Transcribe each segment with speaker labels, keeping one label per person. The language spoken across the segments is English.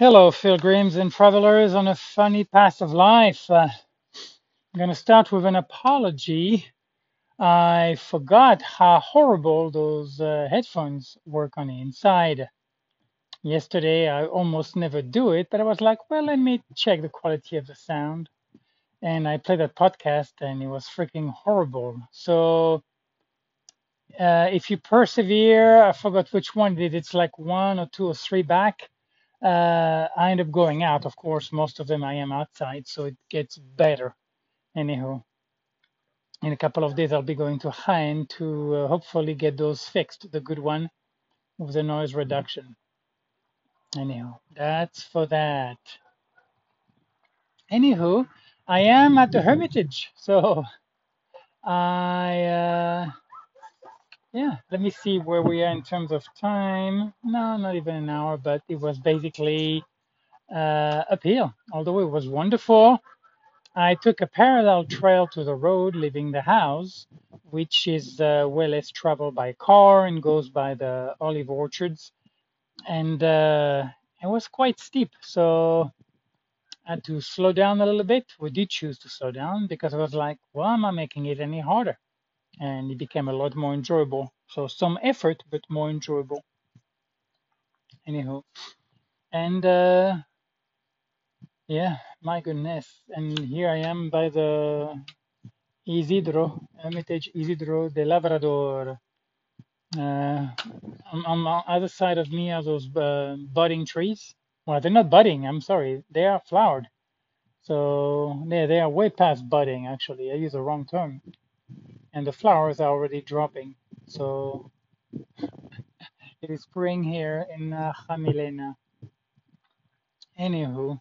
Speaker 1: Hello, pilgrims and travelers on a funny path of life. Uh, I'm going to start with an apology. I forgot how horrible those uh, headphones work on the inside. Yesterday, I almost never do it, but I was like, well, let me check the quality of the sound. And I played that podcast, and it was freaking horrible. So, uh, if you persevere, I forgot which one is. It's like one or two or three back. Uh, I end up going out. Of course, most of them I am outside, so it gets better. Anyhow, in a couple of days, I'll be going to Jaén to uh, hopefully get those fixed, the good one with the noise reduction. Anyhow, that's for that. Anywho, I am at the Hermitage, so I uh, yeah. Let me see where we are in terms of time. No, not even an hour, but it was basically uh, uphill. Although it was wonderful, I took a parallel trail to the road leaving the house, which is uh, way less traveled by car and goes by the olive orchards. And uh, it was quite steep, so I had to slow down a little bit. We did choose to slow down because I was like, why am I making it any harder? And it became a lot more enjoyable. So some effort, but more enjoyable. Anyhow, and uh, yeah, my goodness. And here I am by the Isidro, Hermitage Isidro de Labrador. Uh, on, on the other side of me are those uh, budding trees. Well, they're not budding. I'm sorry. They are flowered. So yeah, they are way past budding. Actually, I used the wrong term. And the flowers are already dropping. So it is spring here in uh, Jamilena. Anywho,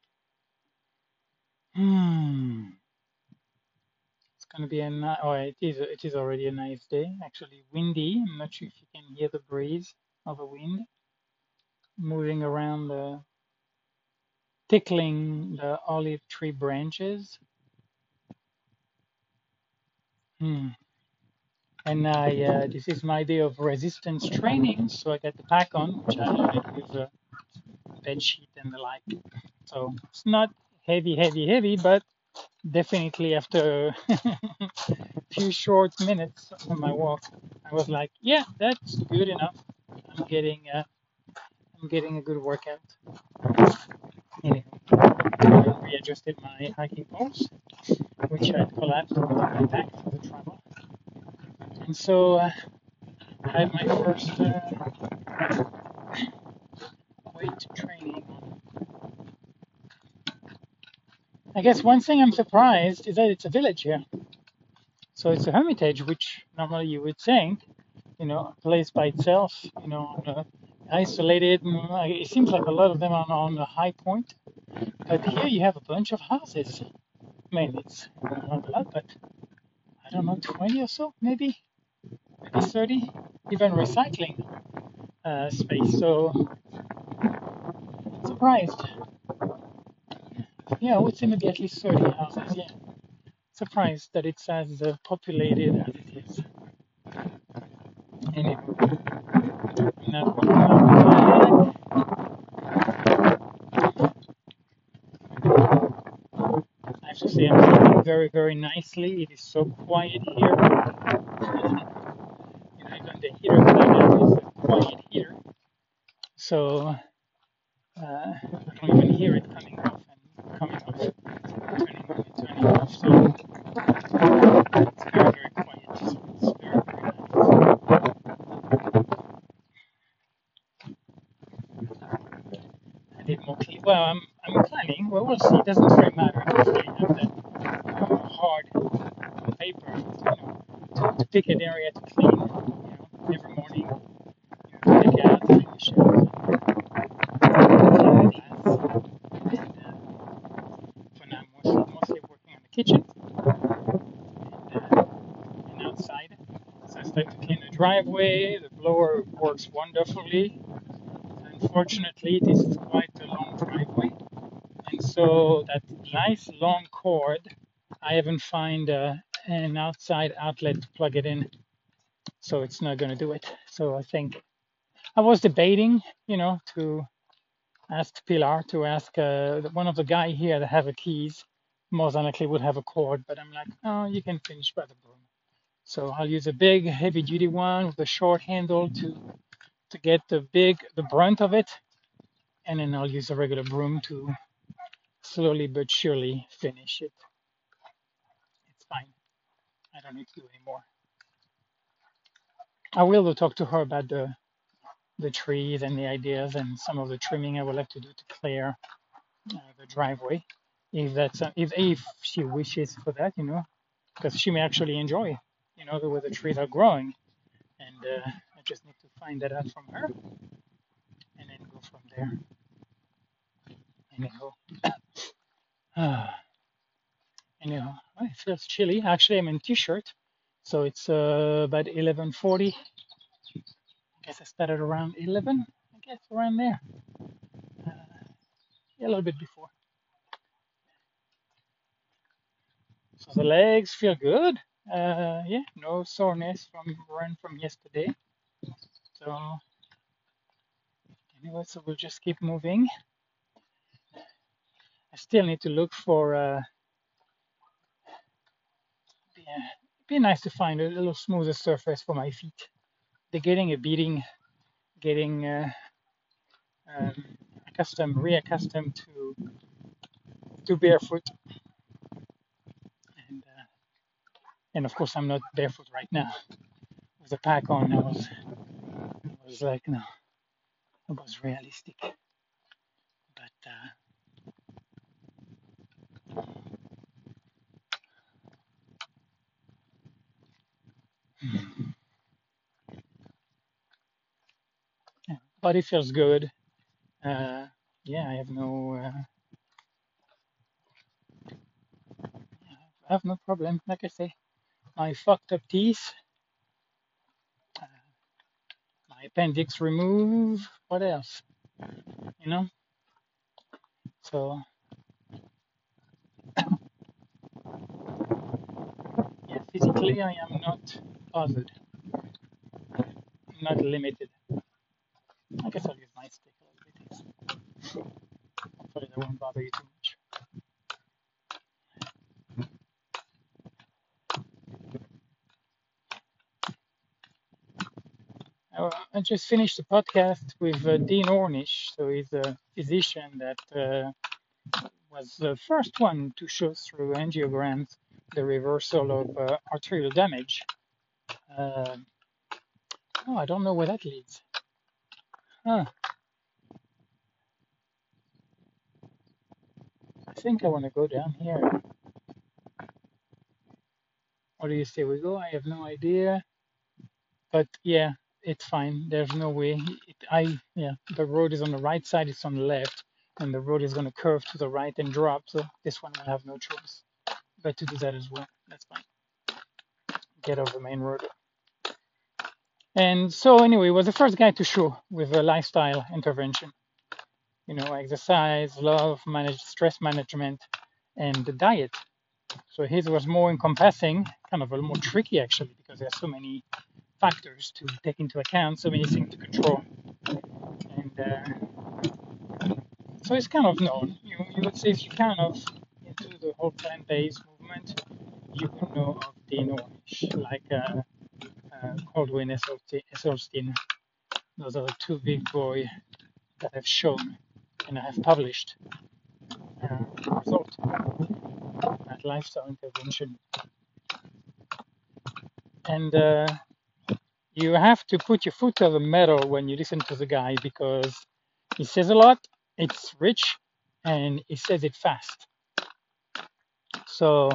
Speaker 1: hmm, it's gonna be a nice. Oh, it is. It is already a nice day. Actually, windy. I'm not sure if you can hear the breeze of the wind moving around the tickling the olive tree branches. Hmm. And I, uh, this is my day of resistance training, so I got the pack on, which I made with a bed sheet and the like. So it's not heavy, heavy, heavy, but definitely after a few short minutes on my walk, I was like, yeah, that's good enough. I'm getting, uh, I'm getting a good workout. Anyway, I readjusted my hiking poles, which had collapsed on my back for the travel. And so uh, I had my first uh, weight training. I guess one thing I'm surprised is that it's a village here. So it's a hermitage, which normally you would think, you know, a place by itself, you know, isolated. mm, It seems like a lot of them are on a high point. But here you have a bunch of houses. I mean, it's not a lot, but I don't know, 20 or so, maybe, maybe 30, even recycling uh, space. So surprised. Yeah, I would say maybe at least 30 houses. Yeah, surprised that it's as uh, populated as it is. Anyway, I have to say, I'm sleeping very, very nicely. It is so quiet here. You know, even the heater that I have is a quiet heater. So uh, I don't even hear it coming off and coming off, turning on and turning off. So it's very, very quiet. So it's very, very nice. I did more clean. Well, I'm, I'm climbing. Well, we'll see. It doesn't really matter if I have that uh, hard paper, you know, to, to pick an area to clean. You know, every morning, you know, take it out, clean the shelves, and clean the glass. And uh, for now, I'm mostly, mostly working on the kitchen and, uh, and outside. So I start to clean the driveway. The blower works wonderfully. Unfortunately, this is quite a long driveway, and so that nice long cord, I haven't found uh, an outside outlet to plug it in, so it's not going to do it. So I think I was debating, you know, to ask Pilar to ask uh, one of the guy here that have the keys. More than likely would have a cord, but I'm like, oh, you can finish by the broom. So I'll use a big heavy duty one with a short handle to to get the big the brunt of it, and then I'll use a regular broom to slowly but surely finish it. It's fine. I don't need to do any more. I will talk to her about the the trees and the ideas and some of the trimming I would like to do to clear uh, the driveway, if that's if if she wishes for that, you know, because she may actually enjoy, you know, the way the trees are growing, and uh, I just need to find that out from her, and then go from there. Anyhow, uh, anyhow, it feels chilly. Actually, I'm in t-shirt, so it's uh, about 11:40 I guess I started around 11, I guess around there. Uh, yeah, a little bit before. So the legs feel good. Uh, yeah, no soreness from run from yesterday. So anyway, so we'll just keep moving. I still need to look for. Uh, yeah, it'd be nice to find a little smoother surface for my feet they're getting a beating, getting uh, um, accustomed, reaccustomed to to barefoot, and uh, and of course I'm not barefoot right now. With a pack on, I was I was like no, it was realistic, but. Uh, body feels good. Uh, yeah, I have no, uh, I have no problem. Like I say, my fucked up teeth, my appendix removed. What else? You know. So yeah, physically I am not bothered. Not limited. I guess I'll use my stick a little bit. Hopefully that won't bother you too much. Uh, I just finished the podcast with uh, Dean Ornish. So he's a physician that uh, was the first one to show through angiograms the reversal of uh, arterial damage. Uh, oh, I don't know where that leads. Huh. I think I want to go down here. What do you say we go? I have no idea. But yeah, it's fine. There's no way. It, I yeah, the road is on the right side. It's on the left, and the road is going to curve to the right and drop. So this one will have no choice but to do that as well. That's fine. Get off the main road. And so anyway, was the first guy to show with a lifestyle intervention. You know, exercise, love, manage stress management, and the diet. So his was more encompassing, kind of a little more tricky actually, because there's so many factors to take into account, so many things to control. And uh, so it's kind of known. You, you would say if you kind of into the whole plant-based movement, you would know of Dean Ornish, like uh, uh, Caldwell Esselstyn. Those are the two big boys that I've shown and I have published uh, result lifestyle intervention. And uh, you have to put your foot to the metal when you listen to the guy because he says a lot, it's rich, and he says it fast. So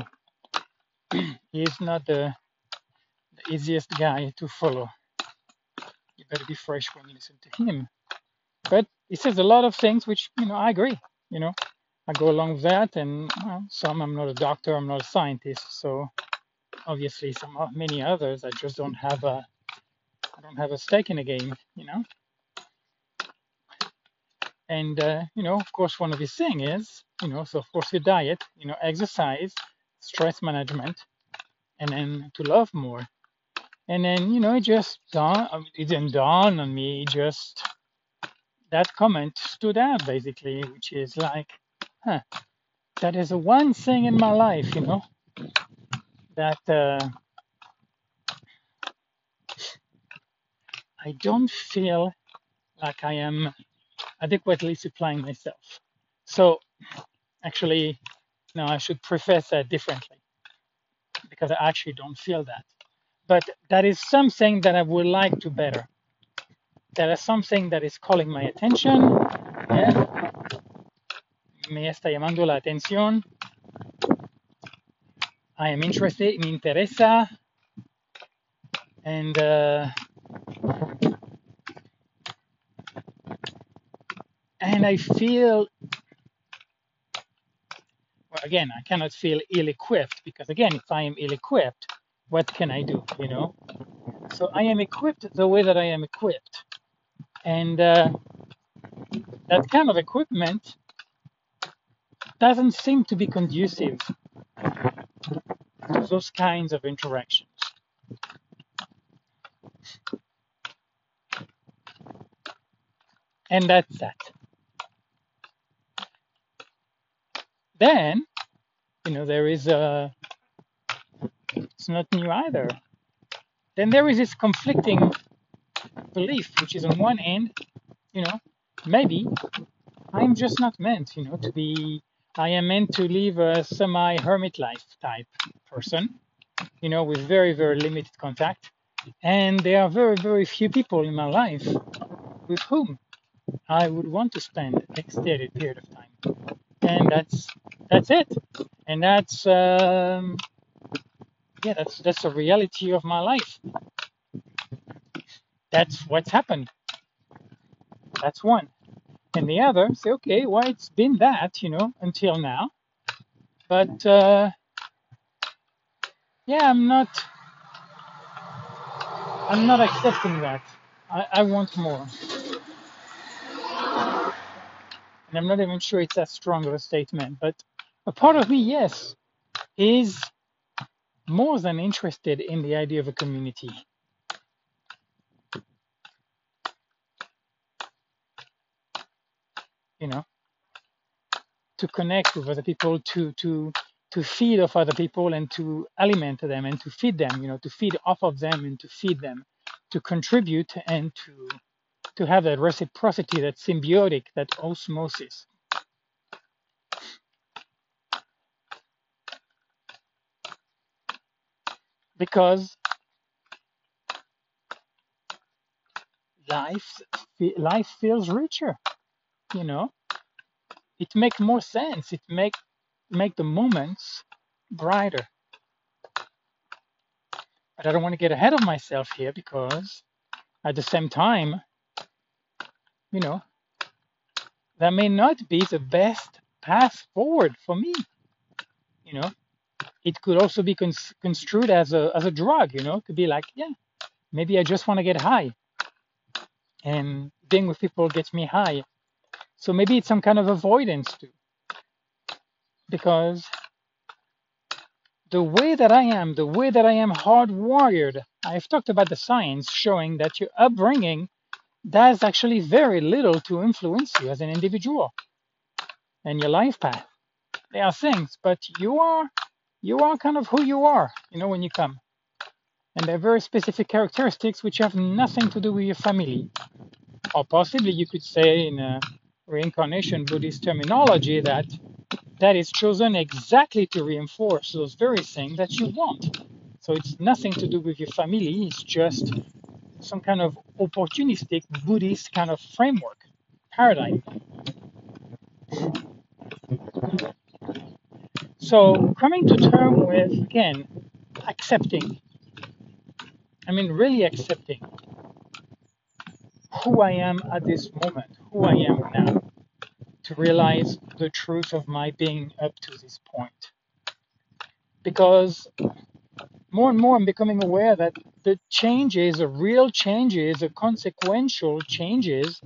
Speaker 1: he's not the easiest guy to follow. You better be fresh when you listen to him. But he says a lot of things which, you know, I agree. You know, I go along with that, and well, some I'm not a doctor, I'm not a scientist, so obviously some many others I just don't have a don't have a stake in the game, you know. And uh, you know, of course, one of his things is, you know, so of course your diet, you know, exercise, stress management, and then to love more. And then, you know, it just dawned, it didn't dawn on me, just, that comment stood out basically, which is like, huh, that is the one thing in my life, you know, that uh, I don't feel like I am adequately supplying myself. So actually, no, I should preface that differently because I actually don't feel that. But that is something that I would like to better. That is something that is calling my attention. Yeah. Me está llamando la atención. I am interested, me interesa. And uh, I feel well, again, I cannot feel ill-equipped because again, if I am ill-equipped, what can I do? You know. So I am equipped the way that I am equipped, and uh, that kind of equipment doesn't seem to be conducive to those kinds of interactions. And that's that. Then, you know, there is a, it's not new either. Then there is this conflicting belief, which is on one end, you know, maybe I'm just not meant, you know, to be, I am meant to live a semi hermit life type person, you know, with very, very limited contact. And there are very, very few people in my life with whom I would want to spend extended period of time. And that's that's it. And that's um, yeah, that's that's the reality of my life. That's what's happened. That's one. And the other say, okay, well, it's been that, you know, until now. But uh, yeah, I'm not. I'm not accepting that. I, I want more. And I'm not even sure it's that strong of a statement, but a part of me, yes, is more than interested in the idea of a community. You know, to connect with other people, to to to feed off other people and to aliment them and to feed them, you know, to feed off of them and to feed them, to contribute and to to have that reciprocity, that symbiotic, that osmosis. Because life life feels richer, you know. It makes more sense. It make make the moments brighter. But I don't want to get ahead of myself here because at the same time, you know, that may not be the best path forward for me. You know, it could also be cons- construed as a as a drug. You know, it could be like, yeah, maybe I just want to get high, and being with people gets me high. So maybe it's some kind of avoidance too, because the way that I am, the way that I am hardwired, I've talked about the science showing that your upbringing does actually very little to influence you as an individual and your life path. There are things, but you are you are kind of who you are, you know, when you come. And there are very specific characteristics which have nothing to do with your family. Or possibly you could say in a reincarnation Buddhist terminology that that is chosen exactly to reinforce those very things that you want. So it's nothing to do with your family, it's just some kind of opportunistic Buddhist kind of framework, paradigm. So coming to term with again accepting. I mean really accepting who I am at this moment, who I am now, to realize the truth of my being up to this point. Because more and more I'm becoming aware that the changes, the real changes, the consequential changes,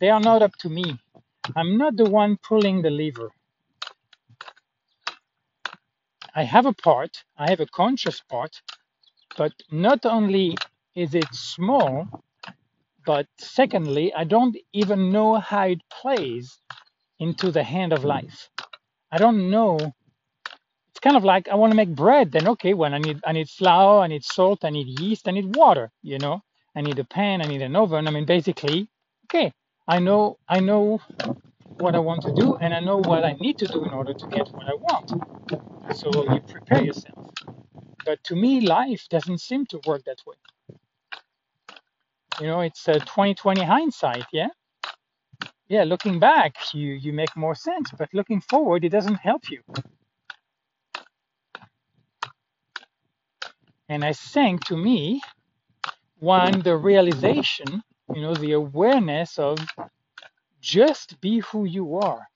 Speaker 1: they are not up to me. I'm not the one pulling the lever. I have a part, I have a conscious part, but not only is it small, But secondly, I don't even know how it plays into the hand of life. I don't know. Kind of like I want to make bread. Then okay, well I need I need flour, I need salt, I need yeast, I need water. You know, I need a pan, I need an oven. I mean, basically, okay, I know I know what I want to do, and I know what I need to do in order to get what I want. So you prepare yourself. But to me, life doesn't seem to work that way. You know, it's uh, a 2020 hindsight, yeah? Yeah, looking back, you, you make more sense, but looking forward, it doesn't help you. And I think to me, one, the realization, you know, the awareness of just be who you are,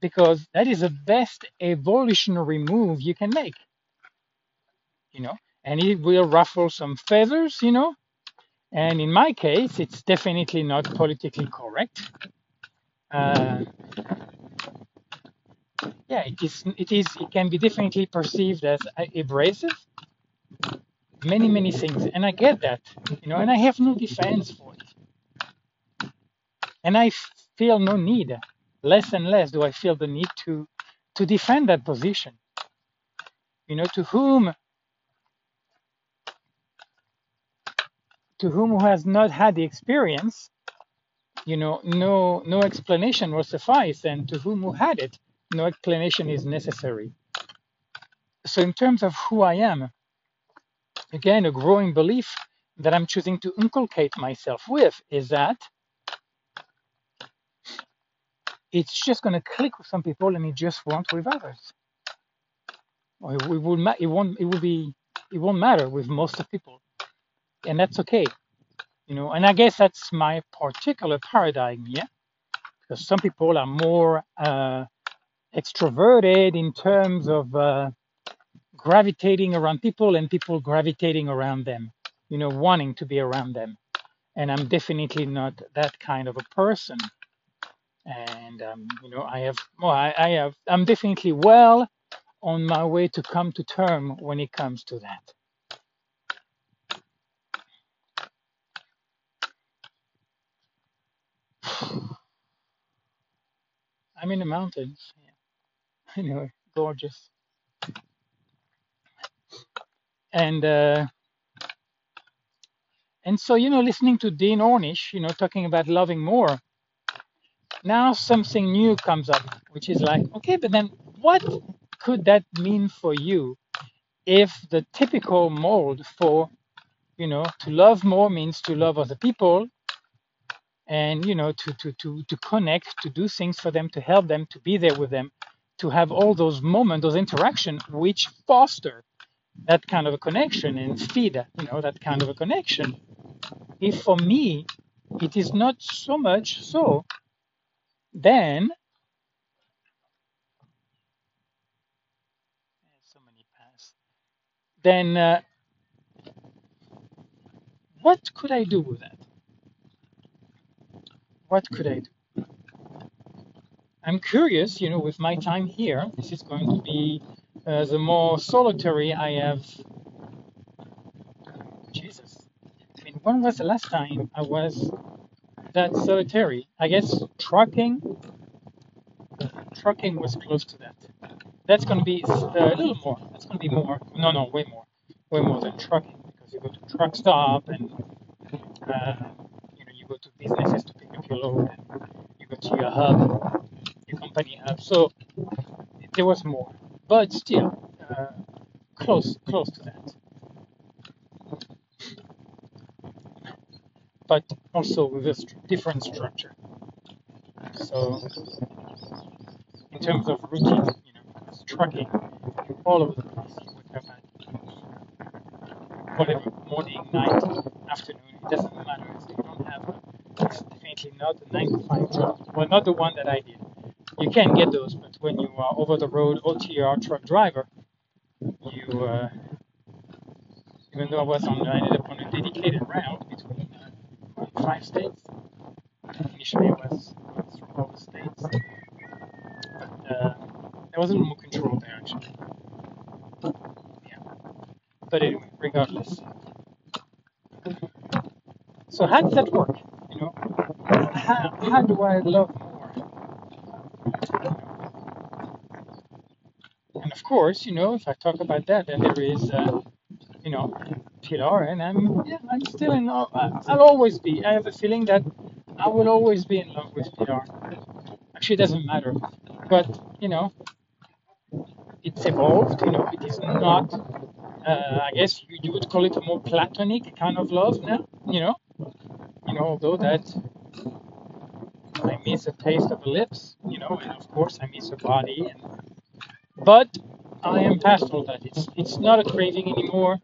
Speaker 1: because that is the best evolutionary move you can make, you know, and it will ruffle some feathers, you know, and in my case, it's definitely not politically correct. Uh, yeah, it is. It is. It can be definitely perceived as abrasive. Many, many things, and I get that, you know, and I have no defense for it, and I feel no need. Less and less do I feel the need to to defend that position. You know, to whom to whom who has not had the experience, you know, no no explanation will suffice, and to whom who had it, no explanation is necessary. So in terms of who I am, again, a growing belief that I'm choosing to inculcate myself with is that it's just going to click with some people and it just won't with others. Or it, will it won't it will be it won't matter with most of people. And that's okay. You know and i guess that's my particular paradigm yeah? Because some people are more uh, extroverted in terms of uh, gravitating around people and people gravitating around them you know wanting to be around them and i'm definitely not that kind of a person and um, you know i have well I, I have i'm definitely well on my way to come to term when it comes to that I'm in the mountains. Anyway, gorgeous. And uh, and so you know, listening to Dean Ornish, you know, talking about loving more. Now something new comes up, which is like, okay, but then what could that mean for you if the typical mold for you know to love more means to love other people and you know to to to to connect to do things for them to help them to be there with them to have all those moments those interaction which foster that kind of a connection and feed you know that kind of a connection if for me it is not so much so then so many paths then uh, what could i do with that what could I do? I'm curious, you know, with my time here, this is going to be uh, the more solitary I have. Jesus. I mean, when was the last time I was that solitary? I guess trucking. Trucking was close to that. That's going to be uh, a little more. That's going to be more. No, no, way more. Way more than trucking because you go to truck stop and uh, you know you go to businesses to pick up your load, and you go to your hub, your company hub. So there was more, but still uh, close, close to that. But also with a st- different structure. So in terms of routine, you know, trucking all over the place. Whatever morning, night, afternoon. It doesn't matter. So you don't have it's definitely not a 9 to 5 job. Well, not the one that I did. You can get those, but when you are over the road OTR truck driver, you, uh, even though I was on, I ended up on a dedicated route between uh, five states. Initially, I was, was from all the states, but uh, there wasn't more control there actually. Yeah. But anyway, regardless. So how does that work? You know, how, how do I love more? And of course, you know, if I talk about that, then there is, uh, you know, Pilar, and I'm, yeah, I'm still in love. I'll always be. I have a feeling that I will always be in love with Pilar. Actually, it doesn't matter. But you know, it's evolved. You know, it is not. Uh, I guess you, you would call it a more platonic kind of love now. You know, you know, although that I miss the taste of lips. You know, and of course I miss her body. And but I am past all that. It's it's not a craving anymore.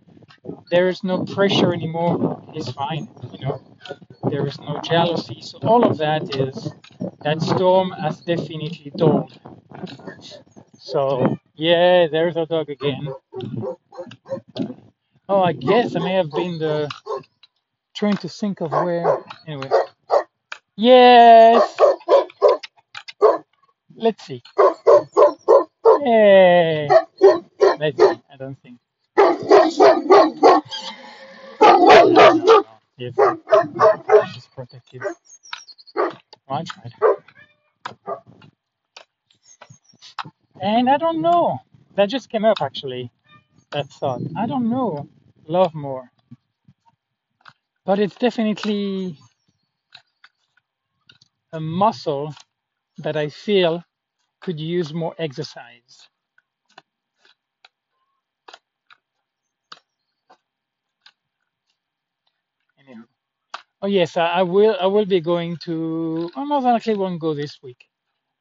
Speaker 1: There is no pressure anymore. It's fine. You know, there is no jealousy. So all of that is that storm has definitely dulled. So yeah, there's our dog again. Oh, I guess I may have been the trying to think of where. Anyway, yes. Let's see. Hey, let's. I don't think. Protected. Well, I tried. And I don't know. That just came up actually. That thought. I don't know. Love more, but it's definitely a muscle that I feel could use more exercise. Oh yes, I, I will. I will be going to. I most likely won't go this week.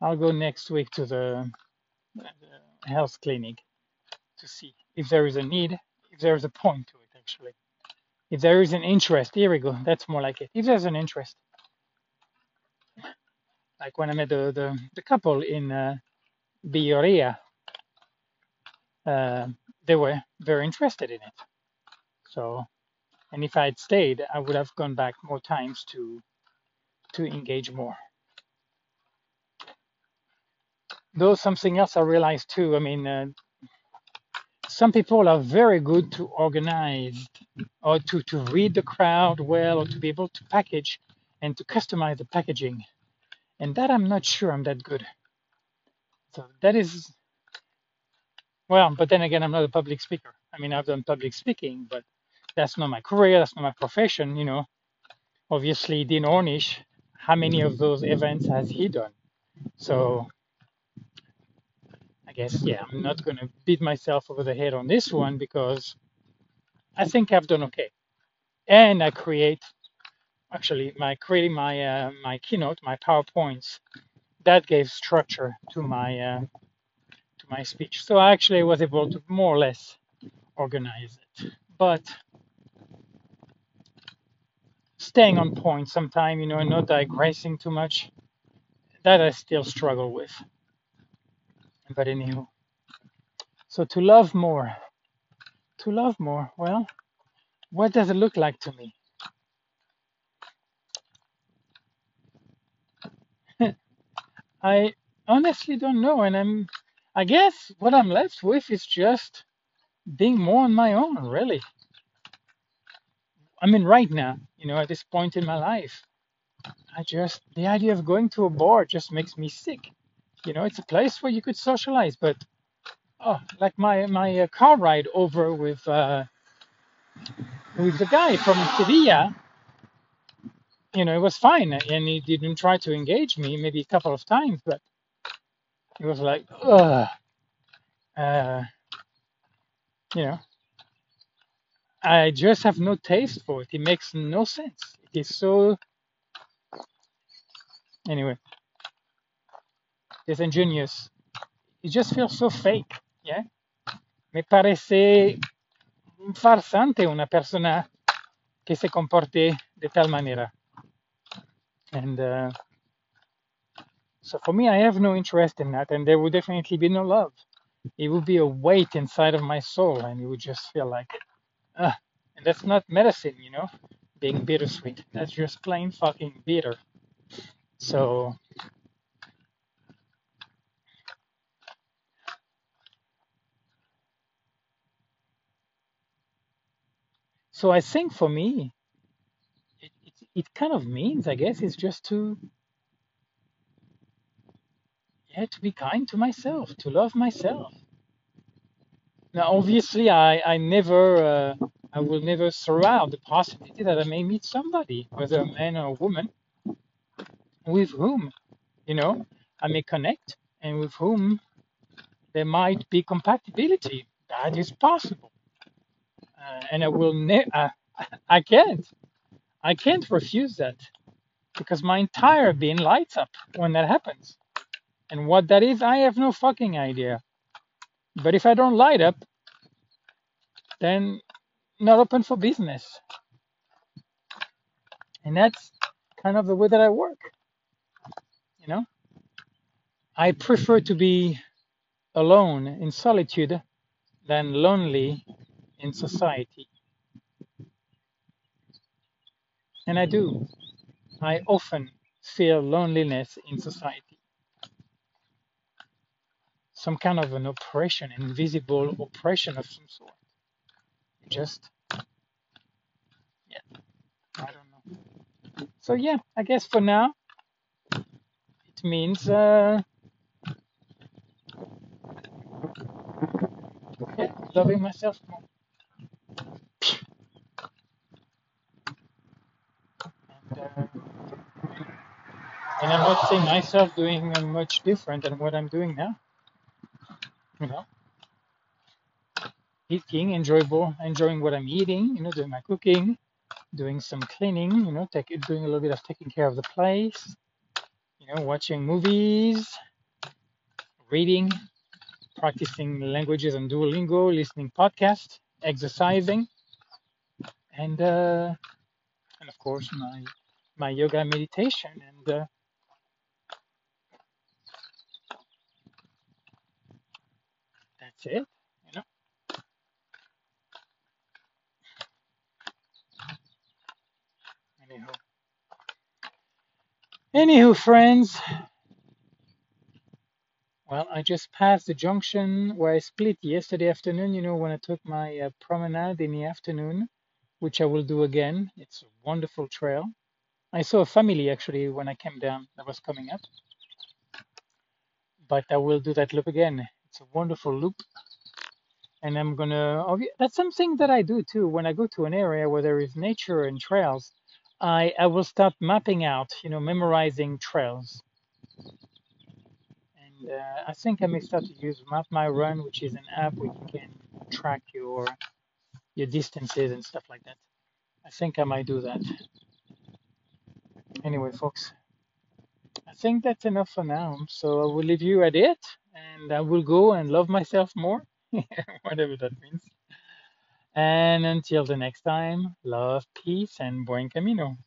Speaker 1: I'll go next week to the, the health clinic to see if there is a need, if there is a point to it actually. If there is an interest, here we go. That's more like it. If there's an interest, like when I met the the, the couple in uh, Bioria, uh, they were very interested in it. So, and if I had stayed, I would have gone back more times to to engage more. Though something else I realized too. I mean, uh, some people are very good to organize or to to read the crowd well or to be able to package and to customize the packaging. And that I'm not sure I'm that good. So that is well, but then again, I'm not a public speaker. I mean, I've done public speaking, but that's not my career. That's not my profession. You know, obviously, Dean Ornish, how many of those events has he done? So I guess, yeah, I'm not going to beat myself over the head on this one because I think I've done okay. And I create, actually, my creating my uh, my keynote, my PowerPoints, that gave structure to my uh, to my speech. So I actually was able to more or less organize it. But staying on point sometime, you know, and not digressing too much, that I still struggle with. But anyhow, so to love more, to love more, well, what does it look like to me? I honestly don't know, and I'm, I guess what I'm left with is just being more on my own, really. I mean, right now, you know, at this point in my life, I just, the idea of going to a bar just makes me sick. You know, it's a place where you could socialize, but oh, like my my uh, car ride over with uh, with the guy from Sevilla, you know, it was fine, and he didn't try to engage me, maybe a couple of times, but it was like, ugh, uh, you know, I just have no taste for it. It makes no sense. It is so, anyway, it's ingenious. It just feels so fake, yeah. Me parece farsante una persona que se comporte de tal manera. And uh, so for me, I have no interest in that, and there would definitely be no love. It would be a weight inside of my soul, and it would just feel like, uh, and that's not medicine, you know, being bittersweet. That's just plain fucking bitter. So, so I think for me, it, it, it kind of means, I guess, is just to yeah, to be kind to myself, to love myself. Now, obviously, I I never uh, I will never throw out the possibility that I may meet somebody, whether a man or a woman, with whom you know I may connect and with whom there might be compatibility. That is possible, uh, and I will ne- uh, I can't I can't refuse that because my entire being lights up when that happens. And what that is, I have no fucking idea. But if I don't light up, then not open for business. And that's kind of the way that I work. You know, I prefer to be alone in solitude than lonely in society. And I do. I often feel loneliness in society. Some kind of an oppression, invisible oppression of some sort. Just, yeah, I don't know. So, yeah, I guess for now, it means, uh, yeah, loving myself more. And, uh, and I'm not seeing myself doing much different than what I'm doing now. You know, eating, enjoyable, enjoying what I'm eating. You know, doing my cooking, doing some cleaning. You know, take, doing a little bit of taking care of the place. You know, watching movies, reading, practicing languages on Duolingo, listening podcasts, exercising, and uh, and of course my my yoga meditation. And uh, that's it. You know. Anyhow, anywho, friends. Well, I just passed the junction where I split yesterday afternoon. You know, when I took my uh, promenade in the afternoon, which I will do again. It's a wonderful trail. I saw a family actually when I came down that was coming up, but I will do that loop again. It's a wonderful loop, and I'm gonna. obvi- That's something that I do too. When I go to an area where there is nature and trails, I I will start mapping out, you know, memorizing trails. And uh, I think I may start to use Map My Run, which is an app where you can track your your distances and stuff like that. I think I might do that. Anyway, folks, I think that's enough for now. So I will leave you at it, and I will go and love myself more, whatever that means. And until the next time, love, peace, and buen camino.